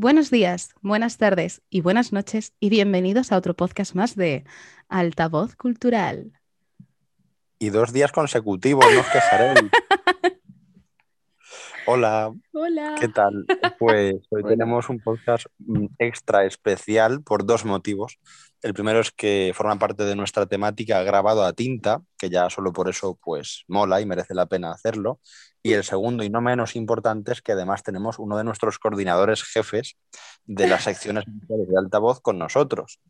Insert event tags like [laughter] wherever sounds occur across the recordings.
Buenos días, buenas tardes y buenas noches y bienvenidos a otro podcast más de Altavoz Cultural. Y dos días consecutivos, no os quejaréis. [laughs] Hola. Hola. ¿Qué tal? Pues [laughs] hoy tenemos un podcast mm, extra especial por dos motivos. El primero es que forma parte de nuestra temática grabado a tinta, que ya solo por eso pues mola y merece la pena hacerlo. Y el segundo, y no menos importante, es que además tenemos uno de nuestros coordinadores jefes de las secciones [laughs] de altavoz con nosotros.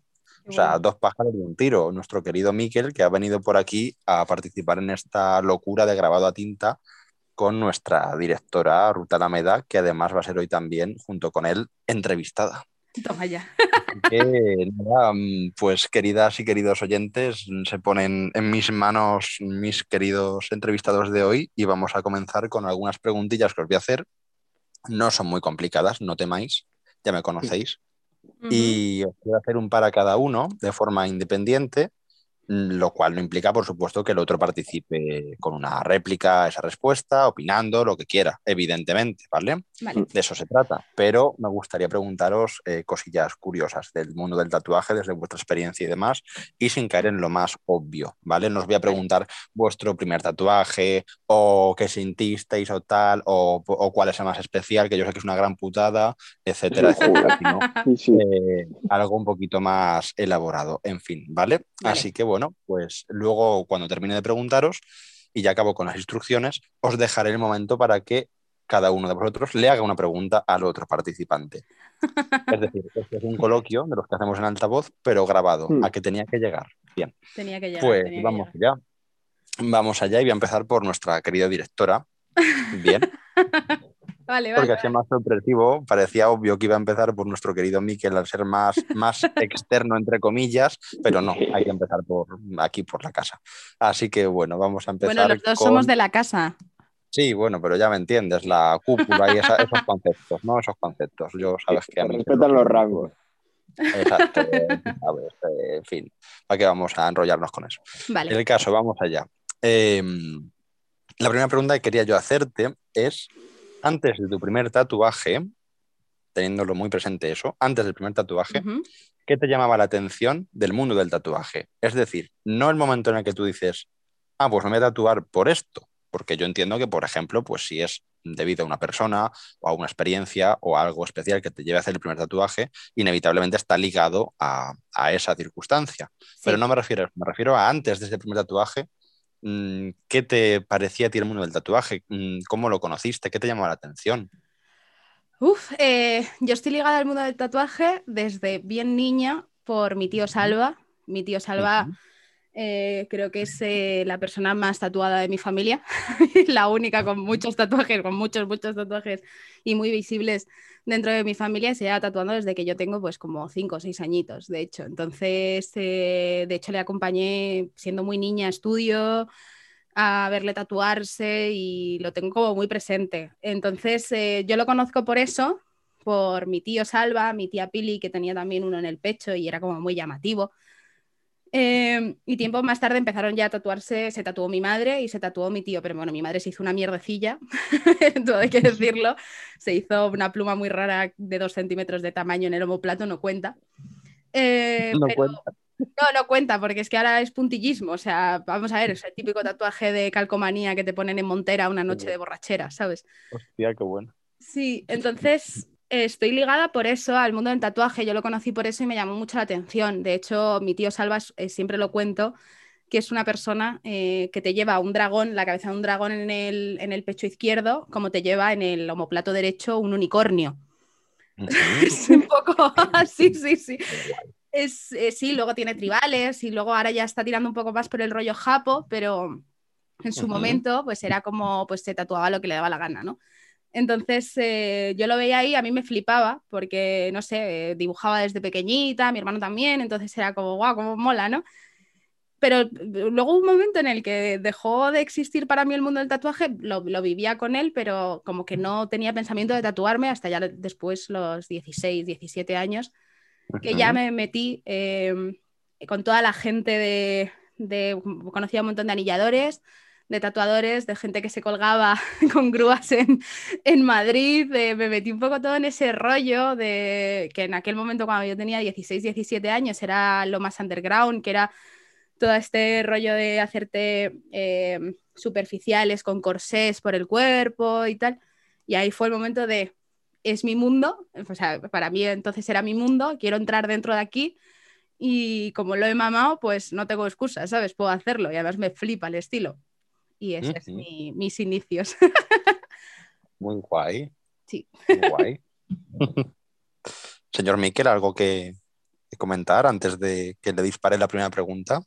O sea, dos pájaros de un tiro. Nuestro querido Miquel, que ha venido por aquí a participar en esta locura de grabado a tinta con nuestra directora Ruta Alameda, que además va a ser hoy también, junto con él, entrevistada. Toma ya. [laughs] Pues queridas y queridos oyentes, se ponen en mis manos mis queridos entrevistados de hoy y vamos a comenzar con algunas preguntillas que os voy a hacer. No son muy complicadas, no temáis, ya me conocéis. Y os voy a hacer un para cada uno de forma independiente lo cual no implica, por supuesto, que el otro participe con una réplica a esa respuesta, opinando, lo que quiera, evidentemente, ¿vale? De eso se trata. Pero me gustaría preguntaros eh, cosillas curiosas del mundo del tatuaje, desde vuestra experiencia y demás, y sin caer en lo más obvio, ¿vale? No os voy a preguntar vuestro primer tatuaje, o qué sentisteis, o tal, o, cuál es el más especial, que yo sé que es una gran putada, etcétera, etcétera, [laughs] eh, algo un poquito más elaborado, en fin, ¿vale? Así que bueno bueno, pues luego cuando termine de preguntaros y ya acabo con las instrucciones, os dejaré el momento para que cada uno de vosotros le haga una pregunta al otro participante. [laughs] Es decir, este es un coloquio de los que hacemos en altavoz, pero grabado, hmm. a que tenía que llegar. Bien. Tenía que llegar. Pues vamos allá. Vamos allá y voy a empezar por nuestra querida directora. Bien. [laughs] Porque así más sorpresivo, parecía obvio que iba a empezar por nuestro querido Miquel al ser más, más [laughs] externo, entre comillas, pero no, hay que empezar por aquí, por la casa. Así que bueno, vamos a empezar. Bueno, los dos somos de la casa. Sí, bueno, pero ya me entiendes, la cúpula y esos conceptos, ¿no? Esos conceptos. Yo sabes que a mí. Respetan los rangos. Exacto, [laughs] eh, en fin, ¿para qué vamos a enrollarnos con eso? Vale. En el caso, vamos allá. Em, la primera pregunta que quería yo hacerte es antes de tu primer tatuaje, teniéndolo muy presente eso, antes del primer tatuaje, ¿qué te llamaba la atención del mundo del tatuaje? Es decir, no el momento en el que tú dices, ah, pues me voy a tatuar por esto, porque yo entiendo que, por ejemplo, pues si es debido a una persona o a una experiencia o a algo especial que te lleve a hacer el primer tatuaje, inevitablemente está ligado a, esa circunstancia. Pero no me refiero, me refiero a antes de ese primer tatuaje, ¿Qué te parecía a ti el mundo del tatuaje? Mm, ¿Cómo lo conociste? ¿Qué te llamó la atención? Uf, eh, yo estoy ligada al mundo del tatuaje desde bien niña por mi tío Salva. Mi tío Salva eh, creo que es eh, la persona más tatuada de mi familia, [laughs] la única con muchos tatuajes, con muchos, muchos tatuajes y muy visibles dentro de mi familia. Se lleva tatuando desde que yo tengo pues como cinco o seis añitos, de hecho. Entonces, eh, de hecho, le acompañé siendo muy niña a estudio a verle tatuarse y lo tengo como muy presente. Entonces, yo lo conozco por eso, por mi tío Salva, mi tía Pili, que tenía también uno en el pecho y era como muy llamativo. Em, y tiempo más tarde empezaron ya a tatuarse, se tatuó mi madre y se tatuó mi tío, pero bueno, mi madre se hizo una mierdecilla, [laughs] todo hay que decirlo, se hizo una pluma muy rara de dos centímetros de tamaño en el homoplato, no cuenta. Eh, no cuenta. No, no cuenta, porque es que ahora es puntillismo. O sea, vamos a ver, es el típico tatuaje de calcomanía que te ponen en Montera una noche de borrachera, ¿sabes? Hostia, qué bueno. Sí, entonces estoy ligada por eso al mundo del tatuaje. Yo lo conocí por eso y me llamó mucho la atención. De hecho, mi tío Salva, eh, siempre lo cuento, que es una persona eh, que te lleva un dragón, la cabeza de un dragón en el, en el, pecho izquierdo, como te lleva en el omoplato derecho un unicornio. [laughs] es un poco así, [laughs] [laughs] sí, sí. Es, eh, sí, luego tiene tribales y luego ahora ya está tirando un poco más por el rollo japo, pero en su momento pues era como pues se tatuaba lo que le daba la gana, ¿no? Entonces eh, yo lo veía ahí, a mí me flipaba porque, no sé, dibujaba desde pequeñita, mi hermano también, entonces era como, guau, como mola, ¿no? Pero luego hubo un momento en el que dejó de existir para mí el mundo del tatuaje, lo, vivía con él, pero como que no tenía pensamiento de tatuarme hasta ya después los 16, 17 años, que ya me metí em, con toda la gente de, de, conocía un montón de anilladores, de tatuadores, de gente que se colgaba [laughs] con grúas en, Madrid, me metí un poco todo en ese rollo de que en aquel momento cuando yo tenía 16, 17 años era lo más underground, que era todo este rollo de hacerte eh, superficiales con corsés por el cuerpo y tal. Y ahí fue el momento de, es mi mundo, o sea, para mí entonces era mi mundo, quiero entrar dentro de aquí y como lo he mamado, pues no tengo excusa, ¿sabes? Puedo hacerlo y además me flipa el estilo. Y ese es mis inicios. [laughs] Muy guay. Sí. Muy guay. Señor Miquel, ¿algo que, comentar antes de que le dispare la primera pregunta?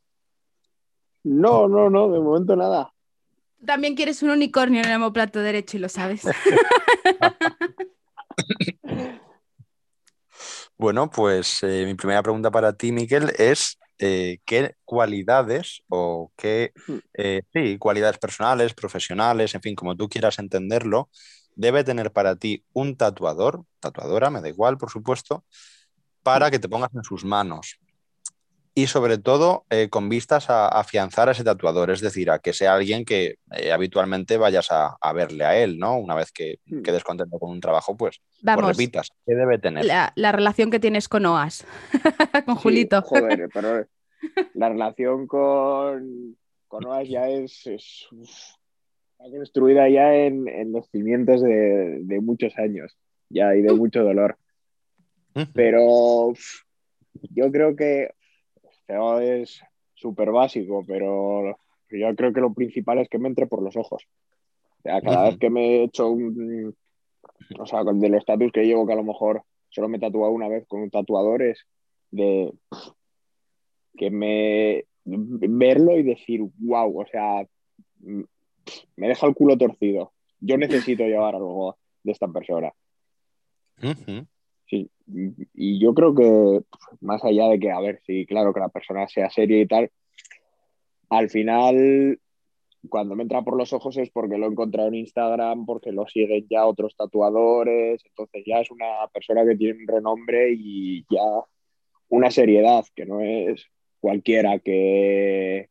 No, no, no, de momento nada. También quieres un unicornio en el homoplato derecho y lo sabes. [laughs] bueno, pues eh, mi primera pregunta para ti, Miquel, es eh, qué cualidades o qué eh, cualidades personales, profesionales, en fin, como tú quieras entenderlo, debe tener para ti un tatuador, tatuadora, me da igual, por supuesto, para que te pongas en sus manos. Y sobre todo eh, con vistas a afianzar a ese tatuador, es decir, a que sea alguien que habitualmente vayas a, verle a él, ¿no? Una vez que hmm. quedes contento con un trabajo, pues, pues repitas, ¿qué debe tener? La, relación que tienes con OAS, [laughs] con Julito. Joder, [laughs] pero la relación con, con Oas ya es, construida ya en, los cimientos de, muchos años ya y de mucho dolor. Pero yo creo que esto es súper básico, pero yo creo que lo principal es que me entre por los ojos. O sea, cada vez que me he hecho un. O sea, de los estatus que llevo, que a lo mejor solo me he tatuado una vez con un tatuador, es de que me verlo y decir, wow, o sea, me deja el culo torcido. Yo necesito llevar algo de esta persona. Sí, y yo creo que más allá de que, a ver, sí, claro, que la persona sea seria y tal, al final, cuando me entra por los ojos es porque lo he encontrado en Instagram, porque lo siguen ya otros tatuadores, entonces ya es una persona que tiene un renombre y ya una seriedad, que no es cualquiera que,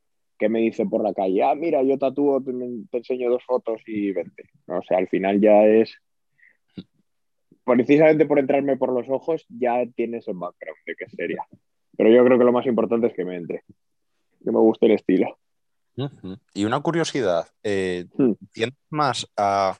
me dice por la calle, ah, mira, yo tatúo, te, enseño dos fotos y vente. O sea, al final ya es, precisamente por entrarme por los ojos, ya tienes el background de que sería. Pero yo creo que lo más importante es que me entre, que me guste el estilo. Y una curiosidad, eh, hmm. ¿tienes más a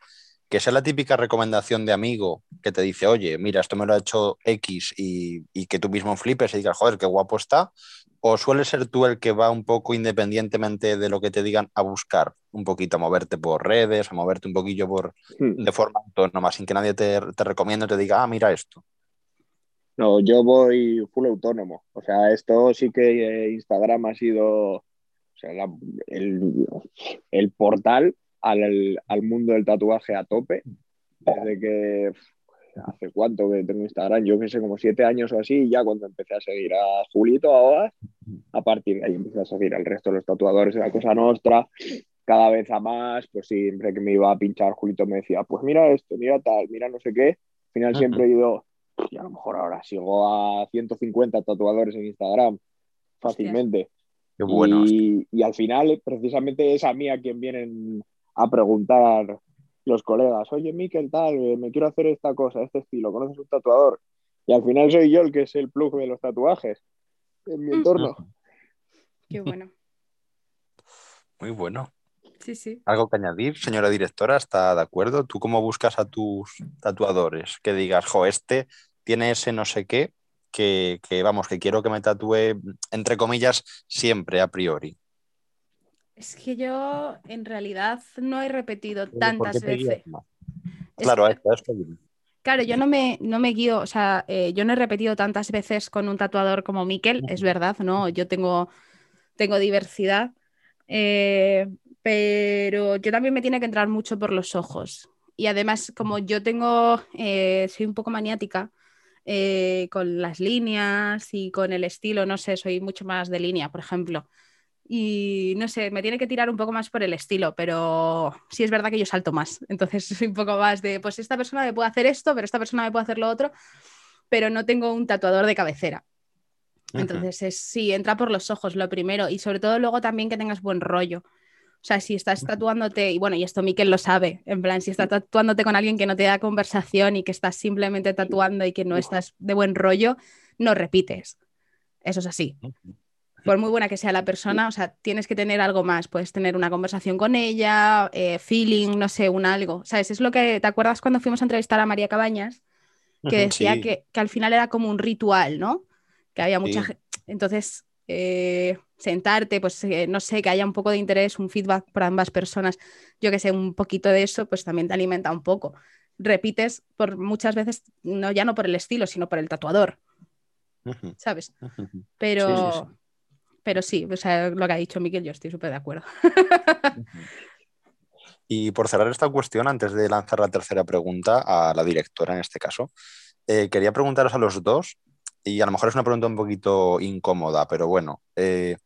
que sea la típica recomendación de amigo que te dice, oye, mira, esto me lo ha hecho X y, y que tú mismo flipes y digas, joder, qué guapo está? ¿O suele ser tú el que va un poco independientemente de lo que te digan a buscar un poquito, a moverte por redes, a moverte un poquillo por, hmm. de forma autónoma, sin que nadie te, te recomiende o te diga, ah, mira esto? No, yo voy full autónomo. O sea, esto sí que Instagram ha sido el, portal al, al, mundo del tatuaje a tope. Desde que hace cuánto que tengo Instagram, yo que sé, como siete años o así, ya cuando empecé a seguir a Julito, a a partir de ahí empecé a seguir al resto de los tatuadores de la Cosa Nostra, cada vez a más, pues siempre que me iba a pinchar, Julito me decía, pues mira esto, mira tal, mira no sé qué, al final siempre he ido, y a lo mejor ahora sigo a 150 tatuadores en Instagram, fácilmente. Qué bueno. Y, y al final, precisamente es a mí a quien vienen a preguntar los colegas, oye, Miquel, tal, eh, me quiero hacer esta cosa, este estilo, ¿conoces un tatuador? Y al final soy yo el que es el plug de los tatuajes en mi entorno. Qué bueno. Muy bueno. Sí, sí. ¿Algo que añadir, señora directora? ¿Está de acuerdo? ¿Tú cómo buscas a tus tatuadores? Que digas, jo, este tiene ese no sé qué, que, que vamos, que quiero que me tatúe, entre comillas, siempre a priori. Es que yo en realidad no he repetido tantas veces. Claro, es Claro, yo no me, no me guío, o sea, eh, yo no he repetido tantas veces con un tatuador como Miquel, es verdad, ¿no? Yo tengo, tengo diversidad, eh, pero yo también me tiene que entrar mucho por los ojos. Y además, como yo tengo, eh, soy un poco maniática con las líneas y con el estilo, no sé, soy mucho más de línea, por ejemplo y no sé, me tiene que tirar un poco más por el estilo, pero sí es verdad que yo salto más. [laughs] Entonces soy un poco más de, pues esta persona me puede hacer esto, pero esta persona me puede hacer lo otro, pero no tengo un tatuador de cabecera. Entonces, sí, entra por los ojos lo primero y sobre todo luego también que tengas buen rollo, O sea, si estás tatuándote, y bueno, y esto Miquel lo sabe, en plan, si estás tatuándote con alguien que no te da conversación y que estás simplemente tatuando y que no estás de buen rollo, no repites. Eso es así. Por muy buena que sea la persona, o sea, tienes que tener algo más. Puedes tener una conversación con ella, eh, feeling, no sé, un algo. ¿Sabes? Es lo que te acuerdas cuando fuimos a entrevistar a María Cabañas, que decía que, al final era como un ritual, ¿no? Que había mucha gente. Entonces, eh, sentarte, pues eh, no sé, que haya un poco de interés, un feedback para ambas personas, yo que sé, un poquito de eso, pues también te alimenta un poco. Repites por muchas veces, no ya no por el estilo, sino por el tatuador, ¿sabes? Pero, sí, pero sí, o sea, lo que ha dicho Miguel, yo estoy súper de acuerdo. y por cerrar esta cuestión, antes de lanzar la tercera pregunta a la directora en este caso, eh, quería preguntaros a los dos y a lo mejor es una pregunta un poquito incómoda, pero bueno, eh,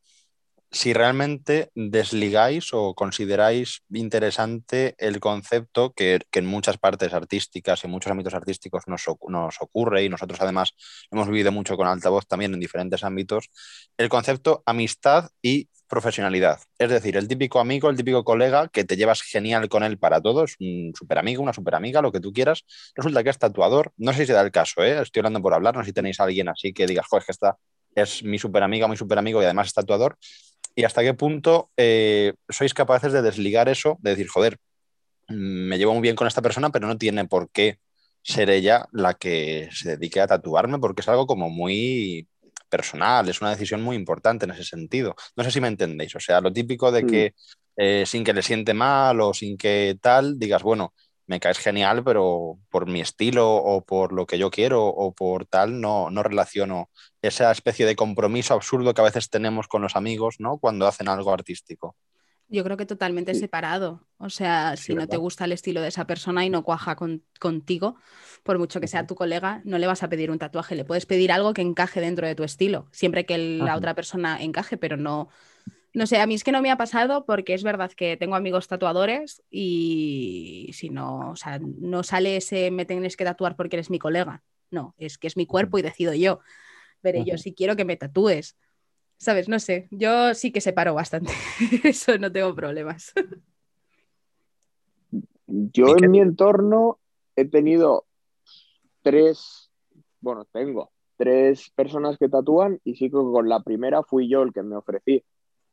si realmente desligáis o consideráis interesante el concepto que, en muchas partes artísticas y en muchos ámbitos artísticos nos, nos, ocurre y nosotros además hemos vivido mucho con altavoz también en diferentes ámbitos, el concepto amistad y profesionalidad. Es decir, el típico amigo, el típico colega que te llevas genial con él para todo, es un super amigo, una super amiga, lo que tú quieras. Resulta que es tatuador. No sé si se da el caso, ¿eh? estoy hablando por hablar, no sé si tenéis alguien así que digas, joder, que esta es mi super amiga, mi super amigo y además es tatuador. Y hasta qué punto eh, sois capaces de desligar eso, de decir, joder, me llevo muy bien con esta persona, pero no tiene por qué ser ella la que se dedique a tatuarme, porque es algo como muy personal, es una decisión muy importante en ese sentido. No sé si me entendéis, o sea, lo típico de que eh, sin que le siente mal o sin que tal, digas, bueno, me caes genial, pero por mi estilo o por lo que yo quiero o por tal, no, no relaciono esa especie de compromiso absurdo que a veces tenemos con los amigos, ¿no? Cuando hacen algo artístico. Yo creo que totalmente separado. O sea, si no te gusta el estilo de esa persona y no cuaja contigo, por mucho que sea tu colega, no le vas a pedir un tatuaje, le puedes pedir algo que encaje dentro de tu estilo, siempre que la otra persona encaje, pero no, no sé, a mí es que no me ha pasado porque es verdad que tengo amigos tatuadores y si no, o sea, no sale ese me tienes que tatuar porque eres mi colega. No, es que es mi cuerpo y decido yo. Pero yo si quiero que me tatúes. ¿Sabes? No sé, yo sí que separo bastante. [laughs] Eso no tengo problemas. Yo en mi entorno he tenido tres, bueno, tengo tres personas que tatúan y sí que con la primera fui yo el que me ofrecí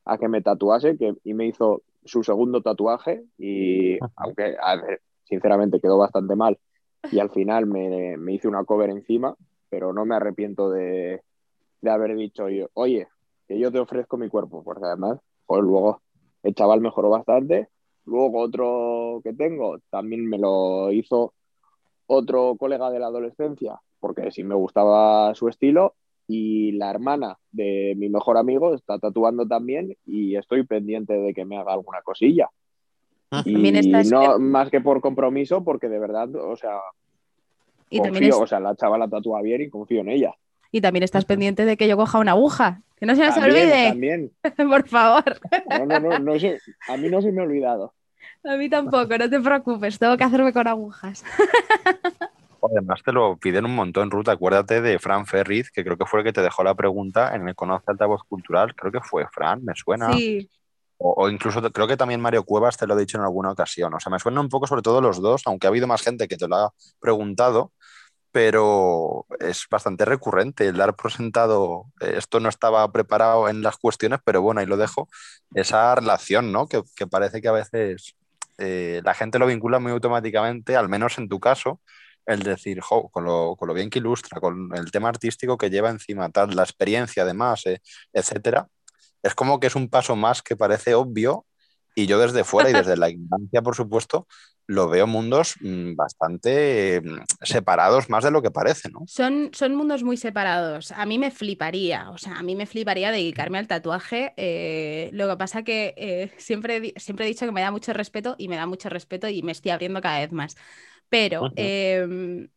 a que me tatuase que, y me hizo su segundo tatuaje y [laughs] aunque sinceramente quedó bastante mal y al final me, me, hice una cover encima, pero no me arrepiento de, de haber dicho yo, oye, que yo te ofrezco mi cuerpo, porque además, pues luego el chaval mejoró bastante. Luego otro que tengo también me lo hizo otro colega de la adolescencia, porque sí me gustaba su estilo. Y la hermana de mi mejor amigo está tatuando también y estoy pendiente de que me haga alguna cosilla. Y no más que por compromiso, porque de verdad, o sea, confío, o sea, la chavala tatúa bien y confío en ella. Y también estás pendiente de que yo coja una aguja. Que no se me olvide. También. [laughs] Por favor. No, no, no, no a mí no se me ha olvidado. A mí tampoco, no te preocupes, tengo que hacerme con agujas. [laughs] Además te lo piden un montón, Ruth. Acuérdate de Fran Ferriz, que creo que fue el que te dejó la pregunta en el Conoce Altavoz Cultural. Creo que fue Fran, me suena. Sí. O, o, incluso creo que también Mario Cuevas te lo ha dicho en alguna ocasión. O sea, me suena un poco sobre todo los dos, aunque ha habido más gente que te lo ha preguntado pero es bastante recurrente el dar por sentado, eh, esto no estaba preparado en las cuestiones, pero bueno, ahí lo dejo, esa relación, ¿no? Que, parece que a veces eh, la gente lo vincula muy automáticamente, al menos en tu caso, el decir, jo, con, lo, con lo bien que ilustra, con el tema artístico que lleva encima, tal, la experiencia además, eh, etcétera, es como que es un paso más que parece obvio y yo desde fuera y [laughs] desde la ignorancia, por supuesto, lo veo mundos mm, bastante mm, separados más de lo que parece, ¿no? Son, son mundos muy separados. A mí me fliparía, o sea, a mí me fliparía dedicarme al tatuaje. Eh, lo que pasa que eh, siempre, siempre he dicho que me da mucho respeto y me da mucho respeto y me estoy abriendo cada vez más. Pero, em,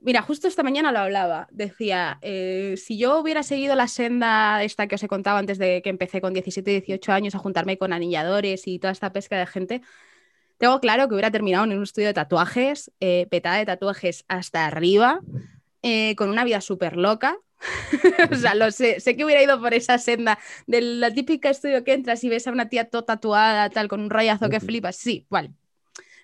mira, justo esta mañana lo hablaba. Decía, eh, si yo hubiera seguido la senda esta que os he contado antes de que empecé con 17, 18 años a juntarme con anilladores y toda esta pesca de gente, tengo claro que hubiera terminado en un estudio de tatuajes, eh, petada de tatuajes hasta arriba, eh, con una vida súper loca, [laughs] o sea, lo sé, sé que hubiera ido por esa senda de la típica estudio que entras y ves a una tía toda tatuada, tal, con un rayazo que flipas. Sí, vale.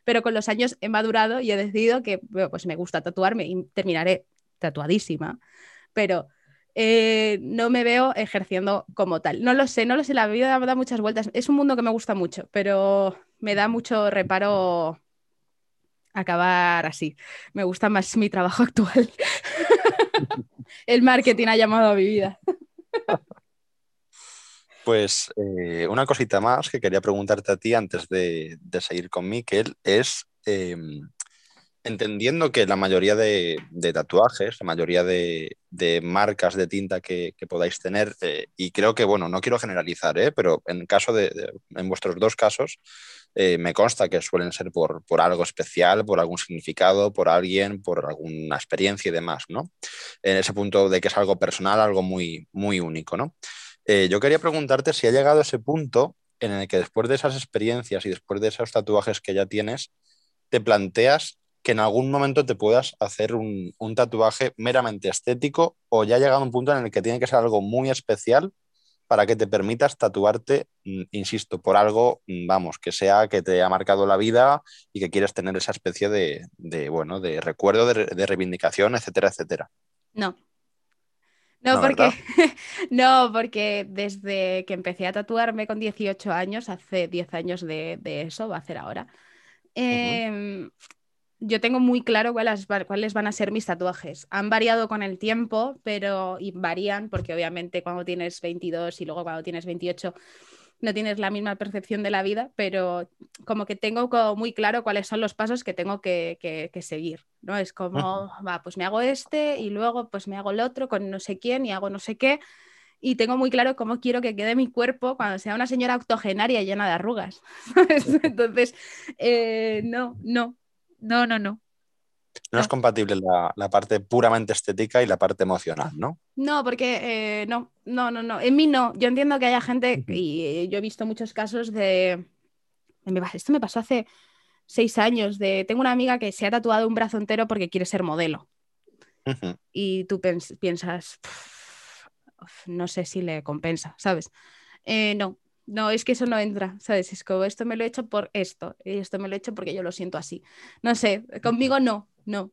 Pero con los años he madurado y he decidido que pues me gusta tatuarme y terminaré tatuadísima. Pero eh, no me veo ejerciendo como tal. No lo sé, no lo sé, la vida da muchas vueltas. Es un mundo que me gusta mucho, pero me da mucho reparo acabar así. Me gusta más mi trabajo [laughs] actual. El marketing ha llamado a mi vida. Pues eh, una cosita más que quería preguntarte a ti antes de, seguir con Miquel es, em, entendiendo que la mayoría de, tatuajes, la mayoría de, marcas de tinta que, podáis tener, eh, y creo que, bueno, no quiero generalizar, ¿eh? pero en, caso de, en vuestros dos casos, me consta que suelen ser por, por, algo especial, por algún significado, por alguien, por alguna experiencia y demás, ¿no? En ese punto de que es algo personal, algo muy, muy único, ¿no? Eh, yo quería preguntarte si ha llegado ese punto en el que después de esas experiencias y después de esos tatuajes que ya tienes, te planteas que en algún momento te puedas hacer un, tatuaje meramente estético o ya ha llegado un punto en el que tiene que ser algo muy especial para que te permitas tatuarte, mm, insisto, por algo, mm, vamos, que sea que te ha marcado la vida y que quieres tener esa especie de, bueno, de recuerdo, de, reivindicación, etcétera, etcétera. No. No, porque, [laughs] no, porque desde que empecé a tatuarme con 18 años, hace 10 años de, eso, va a ser ahora, yo tengo muy claro cuáles, cuáles, van a ser mis tatuajes. Han variado con el tiempo, pero y varían porque obviamente cuando tienes 22 y luego cuando tienes 28 no tienes la misma percepción de la vida, pero como que tengo muy claro cuáles son los pasos que tengo que, seguir, ¿no? Es como, va, pues me hago este y luego pues me hago el otro con no sé quién y hago no sé qué y tengo muy claro cómo quiero que quede mi cuerpo cuando sea una señora octogenaria llena de arrugas. [laughs] Entonces, eh, no, no, no, no, no. No, es compatible la, parte puramente estética y la parte emocional, ¿no? No, porque eh, no, no, no, no. En mí no. Yo entiendo que haya gente, y yo he visto muchos casos de. Esto me pasó hace seis años. De... Tengo una amiga que se ha tatuado un brazo entero porque quiere ser modelo. Y tú piensas, no sé si le compensa, ¿sabes? Eh, no, no, es que eso no entra, ¿sabes? Es como esto me lo he hecho por esto y esto me lo he hecho porque yo lo siento así. No sé, conmigo no, no.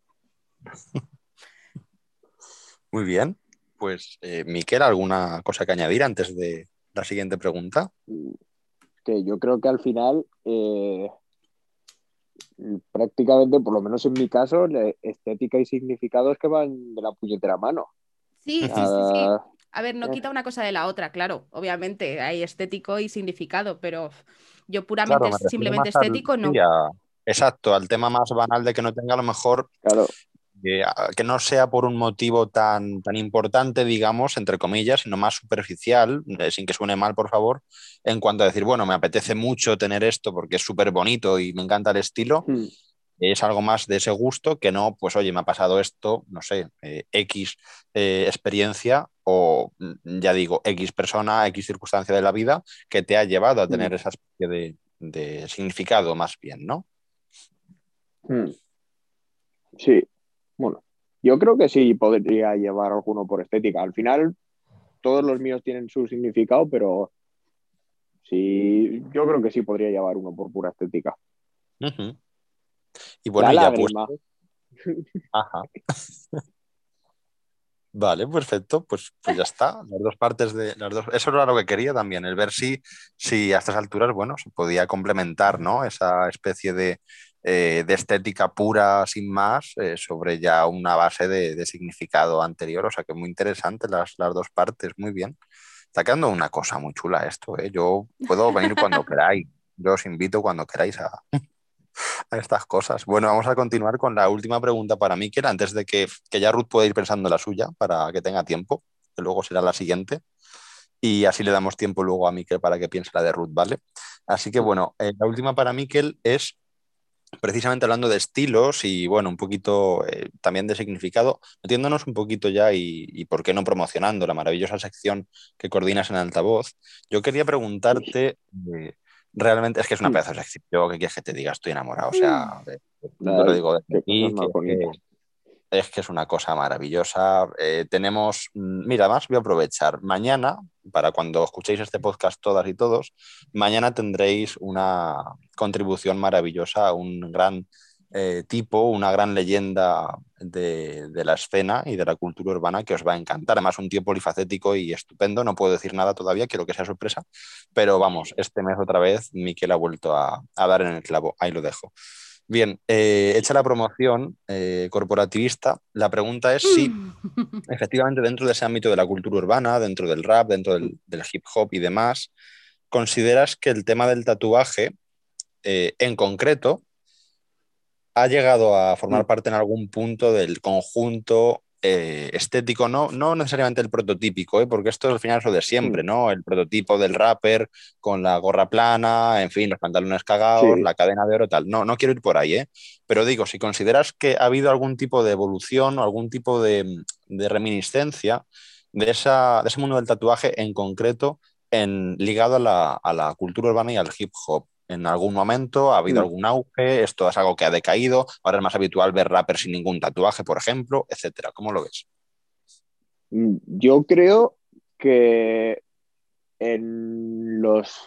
Muy bien. Pues, eh, Miquel, ¿alguna cosa que añadir antes de la siguiente pregunta? Que yo creo que al final, eh, prácticamente, por lo menos en mi caso, estética y significado es que van de la puñetera mano. Sí, sí, sí, sí. A ver, no quita una cosa de la otra, claro. Obviamente hay estético y significado, pero yo puramente simplemente estético no. exacto, al tema más banal de que no tenga a lo mejor. Claro. que no sea por un motivo tan, tan importante, digamos, entre comillas, sino más superficial, eh, sin que suene mal, por favor, en cuanto a decir, bueno, me apetece mucho tener esto porque es súper bonito y me encanta el estilo. Hmm es algo más de ese gusto que no, pues oye, me ha pasado esto, no sé, eh, X eh, experiencia o mm, ya digo, X persona, X circunstancia de la vida que te ha llevado a tener mm. esa especie de, significado más bien, ¿no? Mm. Sí, bueno, yo creo que sí podría llevar alguno por estética. Al final, todos los míos tienen su significado, pero sí, yo creo que sí podría llevar uno por pura estética. Y bueno, ya pues. Ajá. [laughs] Vale, perfecto, pues, pues ya está. Las dos partes de las dos. Eso era lo que quería también, el ver si, si a estas alturas, bueno, se podía complementar, ¿no? Esa especie de, eh, estética pura, sin más, eh, sobre ya una base de, significado anterior. O sea que muy interesante las, las dos partes, muy bien. Está quedando una cosa muy chula esto, ¿eh? Yo puedo venir cuando [laughs] queráis. Yo os invito cuando queráis a, a estas cosas. Bueno, vamos a continuar con la última pregunta para Miquel, antes de que, ya Ruth pueda ir pensando la suya para que tenga tiempo, que luego será la siguiente. Y así le damos tiempo luego a Miquel para que piense la de Ruth, ¿vale? Así que bueno, eh, la última para Miquel es precisamente hablando de estilos y bueno, un poquito eh, también de significado, metiéndonos un poquito ya y, por qué no promocionando la maravillosa sección que coordinas en altavoz, yo quería preguntarte eh, realmente es que es una pedazo de sección. Yo, ¿qué quieres que te diga? Estoy enamorado. O sea, mm. lo digo de aquí, es que es una cosa maravillosa. Eh, tenemos, mm, mira, más voy a aprovechar. Mañana, para cuando escuchéis este podcast todas y todos, mañana tendréis una contribución maravillosa un gran eh, tipo, una gran leyenda de, la escena y de la cultura urbana que os va a encantar. Además, un tío polifacético y estupendo. No puedo decir nada todavía, quiero que sea sorpresa. Pero vamos, este mes otra vez Miquel ha vuelto a, dar en el clavo. Ahí lo dejo. Bien, eh, hecha la promoción eh, corporativista, la pregunta es si [laughs] efectivamente dentro de ese ámbito de la cultura urbana, dentro del rap, dentro del, hip hop y demás, consideras que el tema del tatuaje en concreto ha llegado a formar mm. parte en algún punto del conjunto eh, estético, no, no necesariamente el prototípico, ¿eh? porque esto al final es lo de siempre, mm. ¿no? El prototipo del rapper con la gorra plana, en fin, los pantalones cagados, la cadena de oro, tal. No, no quiero ir por ahí, ¿eh? Pero digo, si consideras que ha habido algún tipo de evolución o algún tipo de, reminiscencia de, esa, de ese mundo del tatuaje en concreto en, ligado a la, a la cultura urbana y al hip hop en algún momento? ¿Ha habido mm. algún auge? ¿Esto es algo que ha decaído? Ahora es más habitual ver rappers sin ningún tatuaje, por ejemplo, etcétera. ¿Cómo lo ves? Mm, yo creo que en los.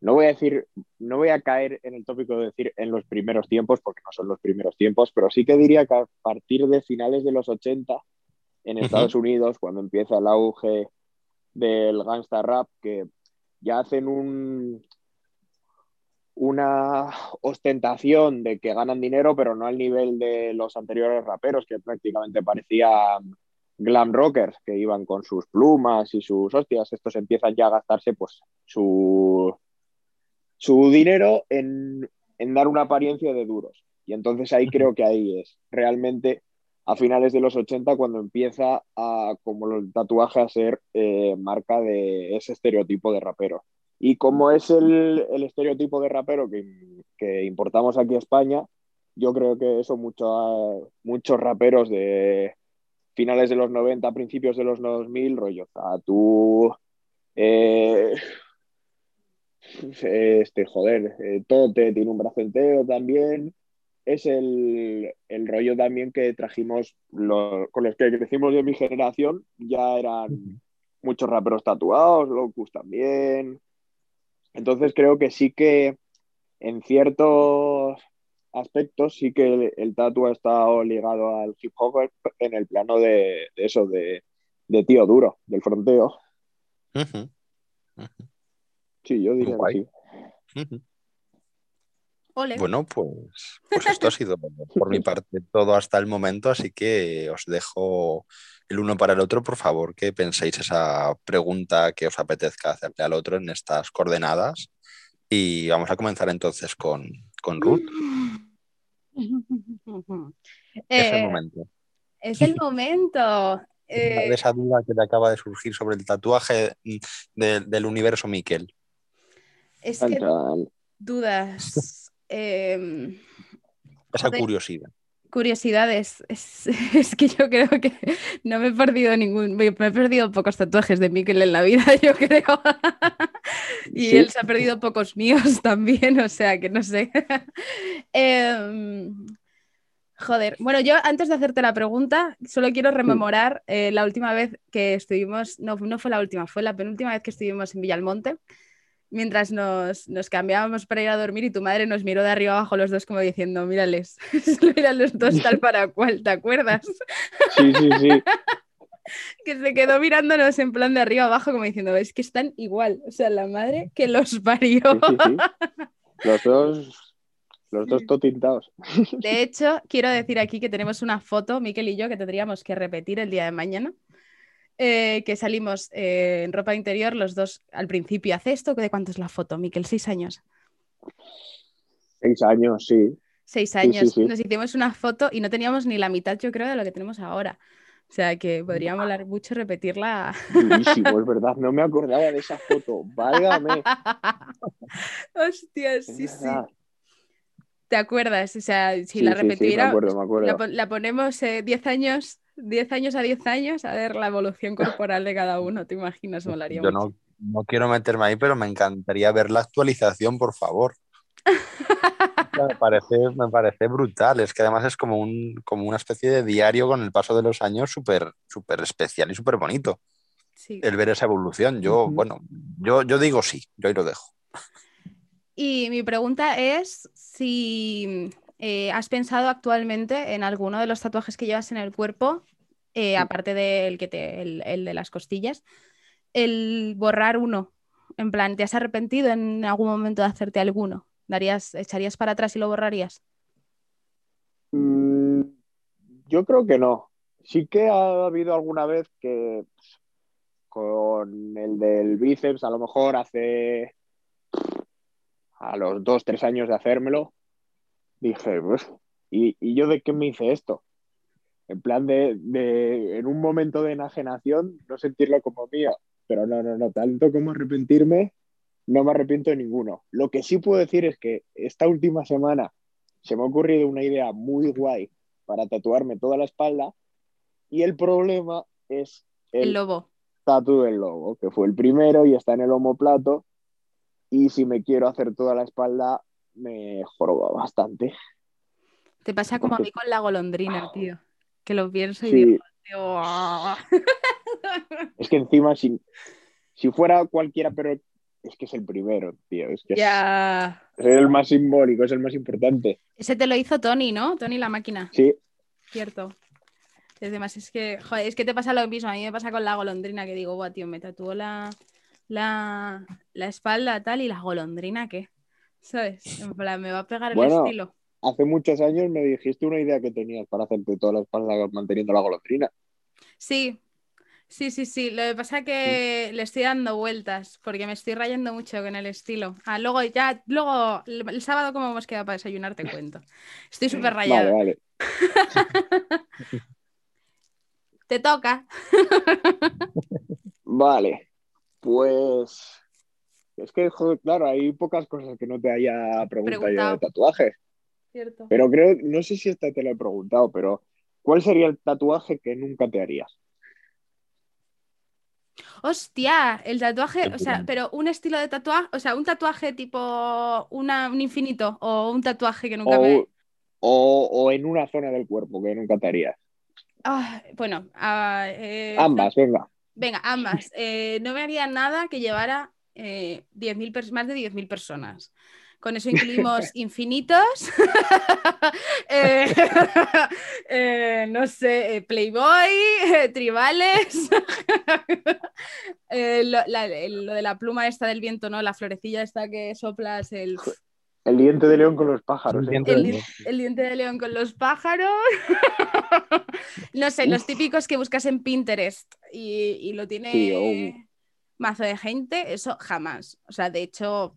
No voy a decir, no voy a caer en el tópico de decir en los primeros tiempos, porque no son los primeros tiempos, pero sí que diría que a partir de finales de los 80, en Estados Unidos, cuando empieza el auge del gangsta rap, que ya hacen un, una ostentación de que ganan dinero, pero no al nivel de los anteriores raperos, que prácticamente parecían glam rockers, que iban con sus plumas y sus hostias. Estos empiezan ya a gastarse pues, su, su dinero en, dar una apariencia de duros. Y entonces ahí creo que ahí es realmente a finales de los 80 cuando empieza a, como el tatuaje, a ser eh, marca de ese estereotipo de rapero. Y como es el, estereotipo de rapero que, importamos aquí a España, yo creo que eso muchos muchos raperos de finales de los 90, principios de los 2000, rollo, tú, eh, [laughs] este, joder, eh, Tote tiene un brazo entero también, es el, rollo también que trajimos con los que crecimos de mi generación, ya eran muchos raperos tatuados, Locus también, entonces creo que sí que en ciertos aspectos sí que el, tatu ha estado ligado al hip hop en el plano de, eso, de, tío duro, del fronteo. Sí, yo diría que sí. Bueno, pues, pues esto ha sido por mi parte todo hasta el momento, así que os dejo el uno para el otro, por favor, que penséis esa pregunta que os apetezca hacerle al otro en estas coordenadas. Y vamos a comenzar entonces con, Ruth. [laughs] es el eh, momento. Es el momento. [laughs] Eh, esa duda que te acaba de surgir sobre el tatuaje del universo Miquel. Es que dudas. Em, esa curiosidad curiosidades. [laughs] Es, que yo creo que no me he perdido ningún. Me he perdido pocos tatuajes de Mikel en la vida, [laughs] yo creo. y él se ha perdido pocos míos [laughs] también, o sea que no sé. Em, joder, bueno, yo antes de hacerte la pregunta, solo quiero rememorar eh, la última vez que estuvimos. No, no fue la última, fue la penúltima vez que estuvimos en Villalmonte mientras nos, cambiábamos para ir a dormir y tu madre nos miró de arriba abajo los dos como diciendo, mírales, [laughs] miran los dos tal [laughs] para cual, ¿te acuerdas? Sí, sí, sí. [laughs] que se quedó mirándonos en plan de arriba abajo como diciendo, es que están igual, o sea, la madre que los parió. los dos, los dos totintados. De hecho, quiero decir aquí que tenemos una foto, Miquel y yo, que tendríamos que repetir el día de mañana. Eh, que salimos eh, en ropa interior los dos al principio. ¿Hace esto? ¿De cuánto es la foto, Miquel? ¿Seis años? Seis años, sí. Seis años. Nos hicimos una foto y no teníamos ni la mitad, yo creo, de lo que tenemos ahora. O sea que podría molar mucho repetirla. Buenísimo, es verdad. No me acordaba de esa foto. Válgame. [laughs] Hostia, sí, sí. ¿Te acuerdas? O sea, si la repetiera, La, ponemos 10 eh, años 10 años a 10 años a ver la evolución corporal de cada uno, ¿te imaginas? Molaría Yo no, quiero meterme ahí, pero me encantaría ver la actualización, por favor. [laughs] me parece, me parece brutal. Es que además es como, un, como una especie de diario con el paso de los años súper súper especial y súper bonito. El ver esa evolución. Yo, bueno, yo, yo digo sí, yo ahí lo dejo. Y mi pregunta es si eh, has pensado actualmente en alguno de los tatuajes que llevas en el cuerpo, eh, aparte del que te, el de las costillas, el borrar uno en plan, ¿te has arrepentido en algún momento de hacerte alguno? ¿Darías, ¿Echarías para atrás y lo borrarías? Mm, yo creo que no. Sí que ha habido alguna vez que con el del bíceps, a lo mejor hace a los dos, tres años de hacérmelo, dije, pues, ¿y, yo de qué me hice esto? En plan de, de, en un momento de enajenación, no sentirlo como mío. Pero no, no, no, tanto como arrepentirme, no me arrepiento de ninguno. Lo que sí puedo decir es que esta última semana se me ha ocurrido una idea muy guay para tatuarme toda la espalda y el problema es el, lobo. Tatu del lobo, que fue el primero y está en el homoplato y si me quiero hacer toda la espalda me joroba bastante. Te pasa como a mí con la golondrina, tío, que lo pienso y digo, ah". [laughs] Es que encima, si, si fuera cualquiera, pero es que es el primero, tío. Es que es, el más simbólico, es el más importante. Ese te lo hizo Tony, ¿no? Tony la máquina. Sí. Cierto. Además, es que, joder, es que te pasa lo mismo. A mí me pasa con la golondrina que digo, guau, tío, me tatuó la, la, espalda tal y la golondrina, ¿qué? ¿Sabes? En plan, me va a pegar el estilo. Hace muchos años me dijiste una idea que tenías para hacerte toda la espalda manteniendo la golondrina. Sí, Sí, sí, sí. Lo que pasa es que le estoy dando vueltas porque me estoy rayando mucho con el estilo. Ah, luego ya, luego el, sábado como hemos quedado para desayunar te cuento. Estoy [laughs] súper rayada. Vale, vale. [laughs] te toca. [laughs] vale. Pues es que, joder, claro, hay pocas cosas que no te haya preguntado yo de tatuajes. Cierto. Pero creo, no sé si esta te lo he preguntado, pero ¿cuál sería el tatuaje que nunca te harías? Hostia, el tatuaje, o sea, pero un estilo de tatuaje, o sea, un tatuaje tipo una, un infinito o un tatuaje que nunca o, me... O, en una zona del cuerpo que nunca te harías. Ah, bueno, ah, eh, ambas, venga. Venga, ambas. Eh, no me haría nada que llevara eh, más de 10.000 personas. Con eso incluimos [laughs] infinitos, [laughs] eh, [laughs] eh, no sé, eh, Playboy, tribales, lo, de la pluma esta del viento, ¿no? La florecilla esta que soplas, el... El diente de león con los pájaros. El diente, de león con los pájaros. no sé, los típicos que buscas en Pinterest y, lo tiene mazo de gente, eso jamás. O sea, de hecho,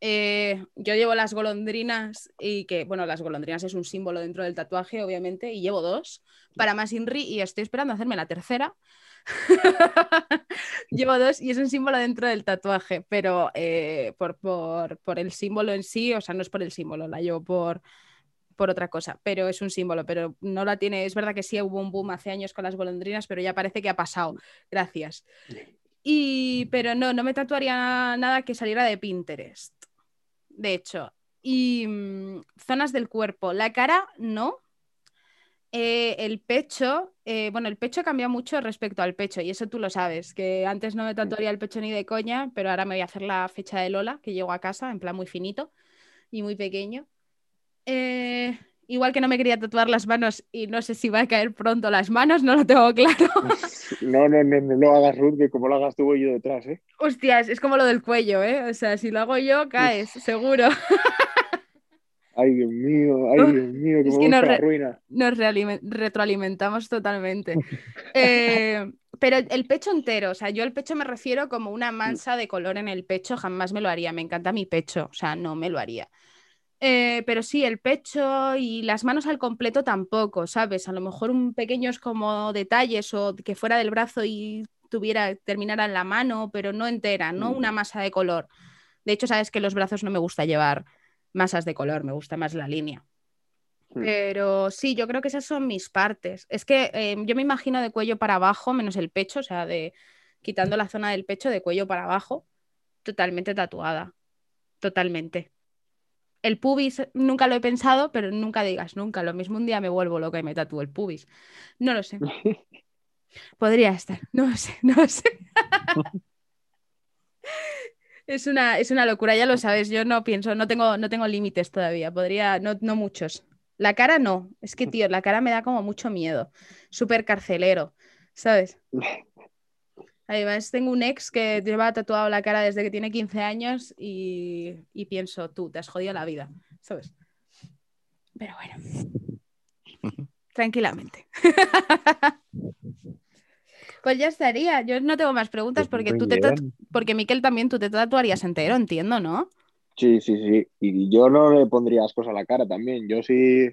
eh, yo llevo las golondrinas y que, bueno, las golondrinas es un símbolo dentro del tatuaje, obviamente, y llevo dos para más Inri y estoy esperando hacerme la tercera. [laughs] llevo dos y es un símbolo dentro del tatuaje, pero eh, por, por, el símbolo en sí, o sea, no es por el símbolo, la llevo por, por otra cosa, pero es un símbolo, pero no la tiene, es verdad que sí hubo un boom hace años con las golondrinas, pero ya parece que ha pasado, gracias. Y, pero no, no me tatuaría nada que saliera de Pinterest de hecho. Y mm, zonas del cuerpo. La cara, no. Eh, el pecho, eh, bueno, el pecho cambia mucho respecto al pecho, y eso tú lo sabes, que antes no me tatuaría el pecho ni de coña, pero ahora me voy a hacer la fecha de Lola, que llego a casa, en plan muy finito y muy pequeño. Eh, Igual que no me quería tatuar las manos y no sé si va a caer pronto las manos, no lo tengo claro. [laughs] No, no, no, no hagas Ruth, que como lo hagas tú voy yo detrás, ¿eh? Hostias, es como lo del cuello, ¿eh? O sea, si lo hago yo, caes, seguro. [laughs] Ay, Dios mío, ay, Dios mío, que es que nos, ruina. nos retroalimentamos totalmente. [laughs] Eh, pero el pecho entero, o sea, yo el pecho me refiero como una mancha de color en el pecho, jamás me lo haría. Me encanta mi pecho, o sea, no me lo haría. Eh, pero sí, el pecho y las manos al completo tampoco, ¿sabes? A lo mejor un pequeños como detalles o que fuera del brazo y tuviera, terminara en la mano, pero no entera, no una masa de color. De hecho, sabes que los brazos no me gusta llevar masas de color, me gusta más la línea. Hmm. Pero sí, yo creo que esas son mis partes. Es que em, yo me imagino de cuello para abajo, menos el pecho, o sea, de quitando la zona del pecho de cuello para abajo, totalmente tatuada. Totalmente. El pubis nunca lo he pensado, pero nunca digas nunca. Lo mismo un día me vuelvo loca y me tatúo el pubis. No lo sé. [laughs] Podría estar, no lo sé, no lo sé. [laughs] es, una, es una locura, ya lo sabes. Yo no pienso, no tengo, no tengo límites todavía. Podría, no, no muchos. La cara no. Es que, tío, la cara me da como mucho miedo. Súper carcelero, ¿sabes? [laughs] Además, tengo un ex que lleva tatuado la cara desde que tiene 15 años y, pienso, tú, te has jodido la vida, ¿sabes? Pero bueno, tranquilamente. [laughs] pues ya estaría. Yo no tengo más preguntas pues porque tú te porque Miquel también tú te tatuarías entero, entiendo, ¿no? Sí, sí, sí. Y yo no le pondría cosas a la cara también. Yo sí,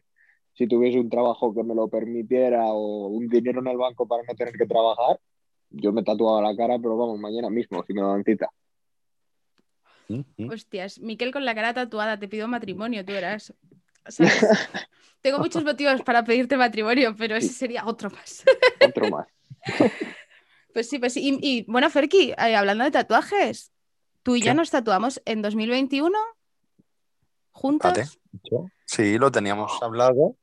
si tuviese un trabajo que me lo permitiera o un dinero en el banco para no tener que trabajar, yo me he tatuado la cara, pero vamos, mañana mismo, si me dan cita. Hostias, Miquel con la cara tatuada, te pido matrimonio, tú eras. [laughs] Tengo muchos motivos para pedirte matrimonio, pero ese sería otro más. otro más. [laughs] Pues sí, pues sí. Y, bueno, Ferki, eh, hablando de tatuajes, tú y yo nos tatuamos en 2021 juntos. Sí, lo teníamos hablado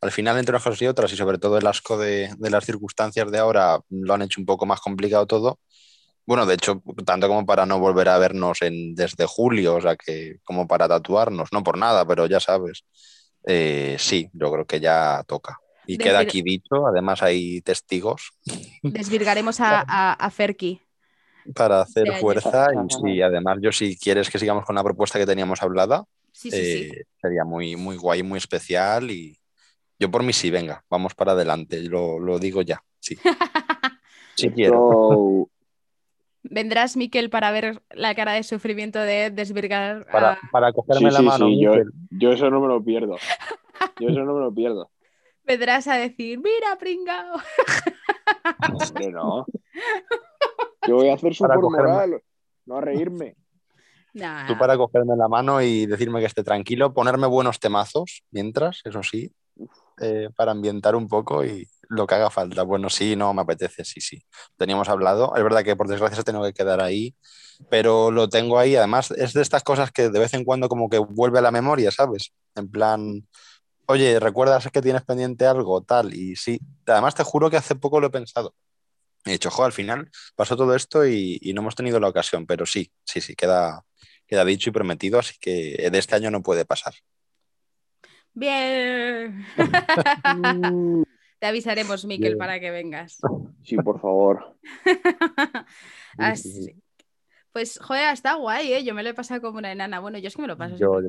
al final, entre unas cosas y otras, y sobre todo el asco de, las circunstancias de ahora, lo han hecho un poco más complicado todo. Bueno, de hecho, tanto como para no volver a vernos en, desde julio, o sea, que como para tatuarnos, no por nada, pero ya sabes. Eh, sí, yo creo que ya toca. Y queda aquí dicho, además hay testigos. [laughs] Desvirgaremos a, Ferki. Para hacer fuerza, y además yo si quieres que sigamos con la propuesta que teníamos hablada, eh, sería muy, muy guay, muy especial y, yo por mí sí, venga, vamos para adelante, lo, lo digo ya, sí. [laughs] sí quiero. ¿Vendrás, Miquel, para ver la cara de sufrimiento de desvirgar? Para, para cogerme la mano. Sí, yo, yo, eso no me lo pierdo. [laughs] Yo eso no me lo pierdo. Vendrás a decir, mira, pringao. [laughs] no. Yo voy a hacer su moral, no a reírme. Tú para cogerme la mano y decirme que esté tranquilo, ponerme buenos temazos mientras, eso sí, eh, para ambientar un poco y lo que haga falta. Bueno, sí, no, me apetece, sí, sí. Teníamos hablado. Es verdad que por desgracia tengo que quedar ahí, pero lo tengo ahí. Además, es de estas cosas que de vez en cuando como que vuelve a la memoria, ¿sabes? En plan, oye, ¿recuerdas que tienes pendiente algo? Tal, y sí. Además, te juro que hace poco lo he pensado. He dicho, jo, al final pasó todo esto y, y, no hemos tenido la ocasión, pero sí, sí, sí, queda, queda dicho y prometido, así que de este año no puede pasar. Bien. Te avisaremos, Miquel, para que vengas. Sí, por favor. [laughs] Así. Pues, joder, está guay, ¿eh? Yo me lo he pasado como una enana. Bueno, yo es que me lo paso. Yo,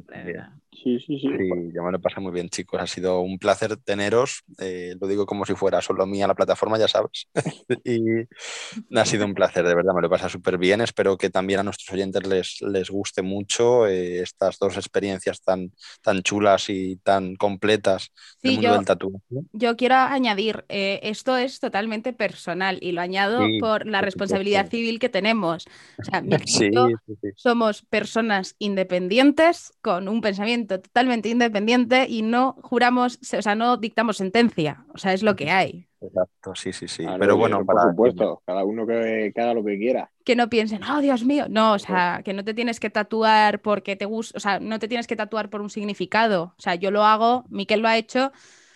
Sí, sí, sí. yo me lo paso muy bien, chicos. Ha sido un placer teneros. Eh, lo digo como si fuera solo mía la plataforma, ya sabes. [laughs] y ha sido un placer, de verdad. Me lo pasa súper bien. Espero que también a nuestros oyentes les, les guste mucho eh, estas dos experiencias tan, tan chulas y tan completas del mundo del tatuaje. Yo quiero añadir, eh, esto es totalmente personal y lo añado por la responsabilidad civil que tenemos. O sea, [laughs] somos personas independientes con un pensamiento totalmente independiente y no juramos, o sea, no dictamos sentencia, o sea, es lo que hay. Exacto, sí, sí, sí. Pero bueno, por supuesto, cada uno que, haga lo que quiera. Que no piensen, oh Dios mío, no, o sea, que no te tienes que tatuar porque te gusta, o sea, no te tienes que tatuar por un significado. O sea, yo lo hago, Miquel lo ha hecho,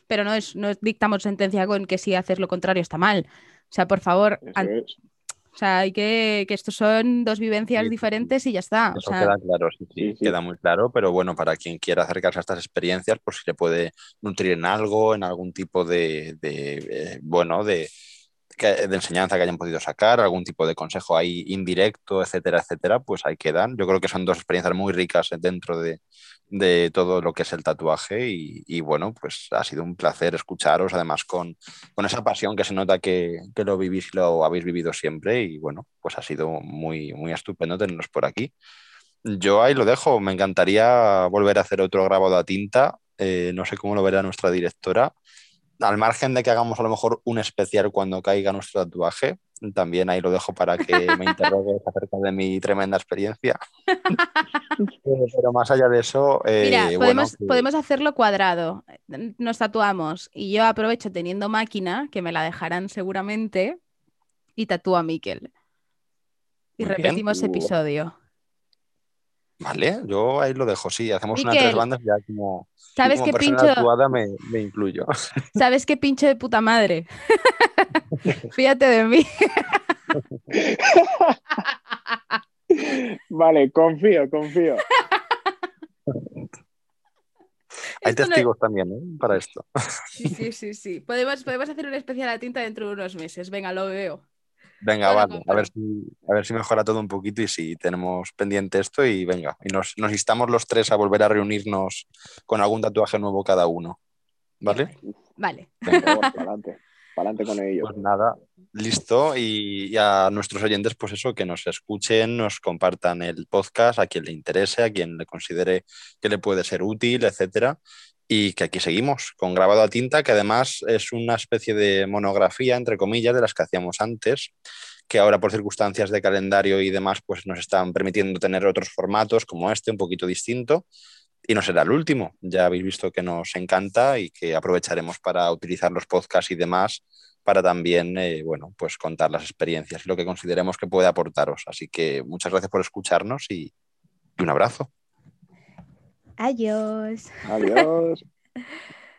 pero no es, no dictamos sentencia con que si haces lo contrario está mal. O sea, por favor, o sea, hay que, que estos son dos vivencias diferentes y ya está. Eso queda claro, sí, queda muy claro, pero bueno, para quien quiera acercarse a estas experiencias, pues si le puede nutrir en algo, en algún tipo de, de eh, bueno, de, de enseñanza que hayan podido sacar, algún tipo de consejo ahí indirecto, etcétera, etcétera, pues ahí quedan. Yo creo que son dos experiencias muy ricas dentro de, todo lo que es el tatuaje y, bueno, pues ha sido un placer escucharos, además con, esa pasión que se nota que, lo vivís y lo habéis vivido siempre y bueno, pues ha sido muy, muy estupendo tenernos por aquí. Yo ahí lo dejo, me encantaría volver a hacer otro grabado a tinta, eh, no sé cómo lo verá nuestra directora al margen de que hagamos a lo mejor un especial cuando caiga nuestro tatuaje, también ahí lo dejo para que me interrogues [laughs] acerca de mi tremenda experiencia. [laughs] Pero más allá de eso. Eh, Mira, podemos, podemos, hacerlo cuadrado. Nos tatuamos y yo aprovecho teniendo máquina, que me la dejarán seguramente, y tatúa a Miquel. Y repetimos episodio. Vale, yo ahí lo dejo, sí. Hacemos una Miquel, tres bandas ya como, ¿Sabes como qué persona pincho? actuada me, me incluyo. [laughs] ¿Sabes qué pinche de puta madre? [laughs] Fíjate de mí. [laughs] Vale, confío, confío. Hay Esto no- testigos también ¿eh? para esto. Sí, sí, sí, sí. Podemos, podemos hacer un especial a tinta dentro de unos meses. Venga, lo veo. Venga, Bueno, vale, a ver, si, a ver si mejora todo un poquito y si tenemos pendiente esto y venga, y nos, nos instamos los tres a volver a reunirnos con algún tatuaje nuevo cada uno. ¿Vale? Vale. Venga, [laughs] para adelante, para adelante con ello. pues nada, listo. Y, y a nuestros oyentes, pues eso, que nos escuchen, nos compartan el podcast a quien le interese, a quien le considere que le puede ser útil, etcétera. Y que aquí seguimos con grabado a tinta, que además es una especie de monografía, entre comillas, de las que hacíamos antes, que ahora por circunstancias de calendario y demás, pues nos están permitiendo tener otros formatos como este, un poquito distinto. Y no será el último. Ya habéis visto que nos encanta y que aprovecharemos para utilizar los podcasts y demás para también, eh, bueno, pues contar las experiencias y lo que consideremos que puede aportaros. Así que muchas gracias por escucharnos y, y un abrazo. Adiós. Adiós. [laughs]